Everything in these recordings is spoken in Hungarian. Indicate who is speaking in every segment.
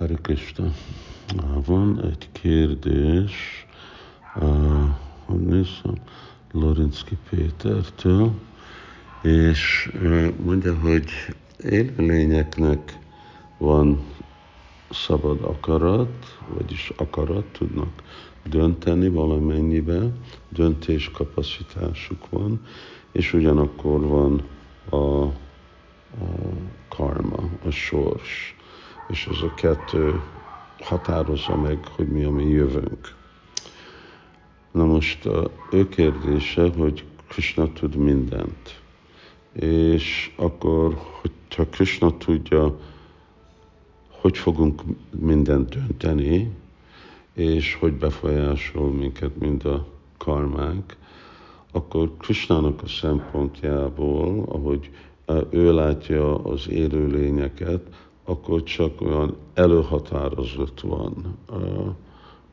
Speaker 1: Hare Krishna. Van egy kérdés, uh, hogy nézem, Lorinszki Pétertől, és uh, mondja, hogy élőlényeknek van szabad akarat, vagyis akarat, tudnak dönteni valamennyibe, döntés kapacitásuk van, és ugyanakkor van a, a karma, a sors és ez a kettő határozza meg, hogy mi a mi jövőnk. Na most a ő kérdése, hogy Krishna tud mindent. És akkor, hogyha Krishna tudja, hogy fogunk mindent dönteni, és hogy befolyásol minket mind a karmánk, akkor Krishnának a szempontjából, ahogy ő látja az élőlényeket, akkor csak olyan előhatározott van,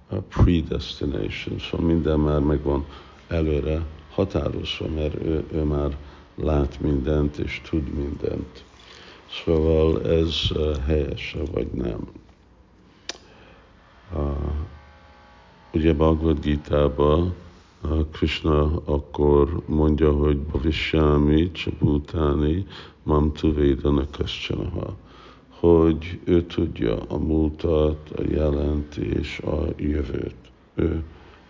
Speaker 1: a predestination, szóval minden már megvan előre határozva, mert ő, ő már lát mindent és tud mindent. Szóval ez helyes vagy nem. Uh, ugye Bhagavad Gita-ba Krishna akkor mondja, hogy Bhavishyami, Csabutani, Mam tu Vedana Kaschanaha hogy ő tudja a múltat, a jelent és a jövőt. Ő,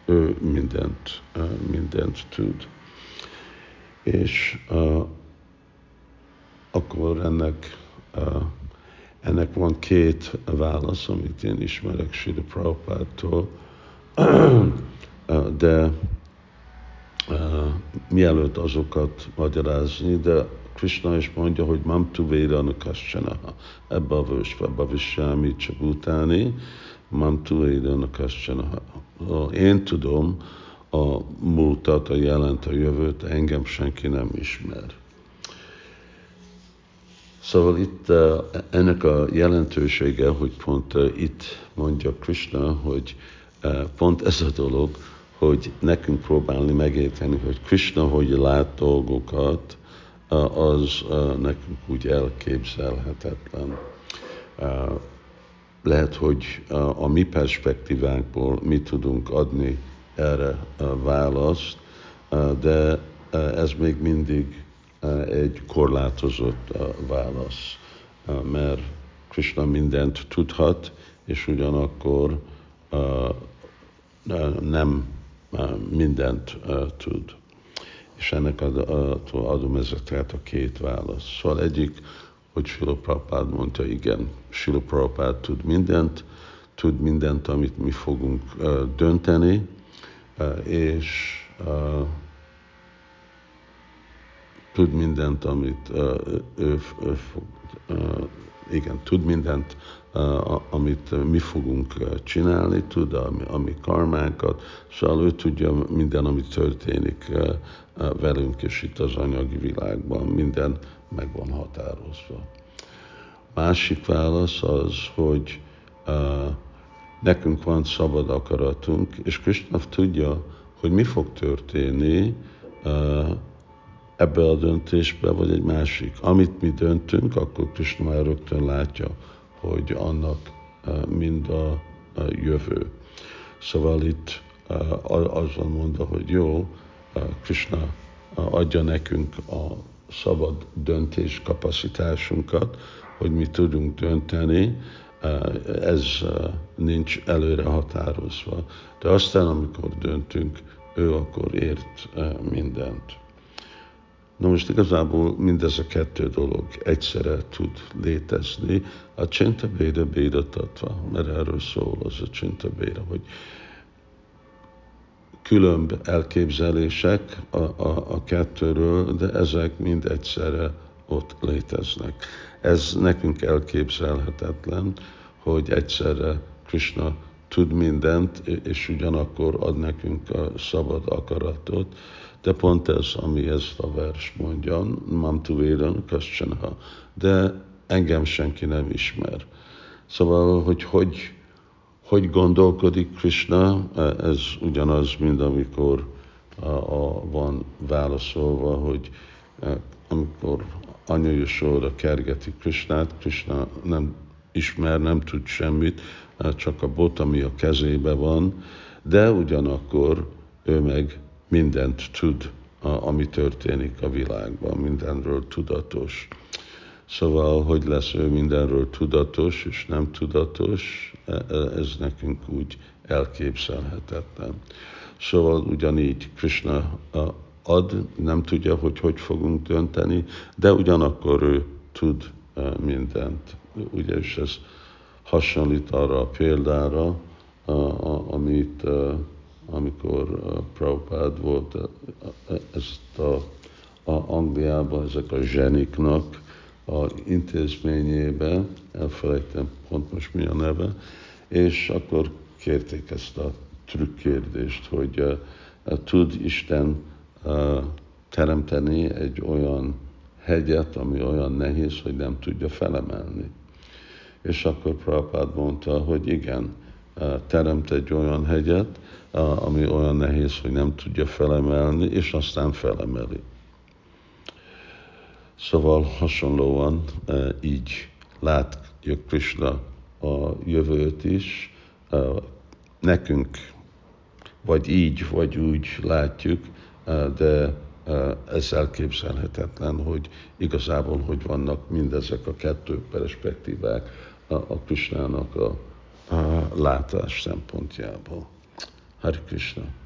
Speaker 1: ő mindent, mindent tud. És uh, akkor ennek, uh, ennek van két válasz, amit én ismerek Sida Prabhupádtól, de mielőtt azokat magyarázni, de Krishna is mondja, hogy mam tu védanu kaschanaha. Ebbe a vősbe, bavissámi csak utáni, mam tu védanu kaschanaha. Én tudom a múltat, a jelent, a jövőt, engem senki nem ismer. Szóval itt eh, ennek a jelentősége, hogy pont eh, itt mondja Krishna, hogy eh, pont ez a dolog, hogy nekünk próbálni megérteni, hogy Krishna hogy lát dolgokat, az nekünk úgy elképzelhetetlen. Lehet, hogy a mi perspektívánkból mi tudunk adni erre választ, de ez még mindig egy korlátozott válasz, mert Krishna mindent tudhat, és ugyanakkor nem mindent tud és ennek adom ezeket a két választ. Szóval egyik, hogy Sila Prabhupád mondta, igen, Sila Prabhupád tud mindent, tud mindent, amit mi fogunk dönteni, és tud mindent, amit ő, ő fog, igen, tud mindent, amit mi fogunk csinálni, tud a, a mi karmánkat, szóval ő tudja minden, ami történik velünk, és itt az anyagi világban minden meg van határozva. Másik válasz az, hogy nekünk van szabad akaratunk, és Krishna tudja, hogy mi fog történni ebbe a döntésbe, vagy egy másik. Amit mi döntünk, akkor Krishna már rögtön látja, hogy annak mind a jövő. Szóval itt azzal mondta, hogy jó, Krishna adja nekünk a szabad döntés kapacitásunkat, hogy mi tudunk dönteni, ez nincs előre határozva. De aztán, amikor döntünk, ő akkor ért mindent. Na most igazából mindez a kettő dolog egyszerre tud létezni. A Csinta Béda Béda Tatva, mert erről szól az a Csinta Béda, hogy különb elképzelések a, a, a kettőről, de ezek mind egyszerre ott léteznek. Ez nekünk elképzelhetetlen, hogy egyszerre Krishna tud mindent, és ugyanakkor ad nekünk a szabad akaratot, de pont ez, ami ezt a vers mondja, mam tu védan kaschanha, de engem senki nem ismer. Szóval, hogy hogy, hogy gondolkodik Krishna, ez ugyanaz, mint amikor a, a, van válaszolva, hogy amikor Anya Yashoda kergeti Krishnát, Krishna nem ismer, nem tud semmit, csak a bot, ami a kezébe van, de ugyanakkor ő meg mindent tud, ami történik a világban, mindenről tudatos. Szóval, hogy lesz ő mindenről tudatos és nem tudatos, e, e, ez nekünk úgy elképzelhetetlen. Szóval ugyanígy Krishna ad, nem tudja, hogy hogy fogunk dönteni, de ugyanakkor ő tud e, mindent. Ugye, és ez hasonlít arra a példára, amit amikor Prabhupád volt ezt a, a Angliában, ezek a zseniknak a intézményébe, elfelejtem pont most mi a neve, és akkor kérték ezt a trükkérdést, hogy uh, tud Isten uh, teremteni egy olyan hegyet, ami olyan nehéz, hogy nem tudja felemelni. És akkor Prabhupád mondta, hogy igen, teremt egy olyan hegyet, ami olyan nehéz, hogy nem tudja felemelni, és aztán felemeli. Szóval hasonlóan így látja Krishna a jövőt is, nekünk vagy így, vagy úgy látjuk, de ez elképzelhetetlen, hogy igazából hogy vannak mindezek a kettő perspektívák a Krishnának a, a látás szempontjából. Hari Krishna.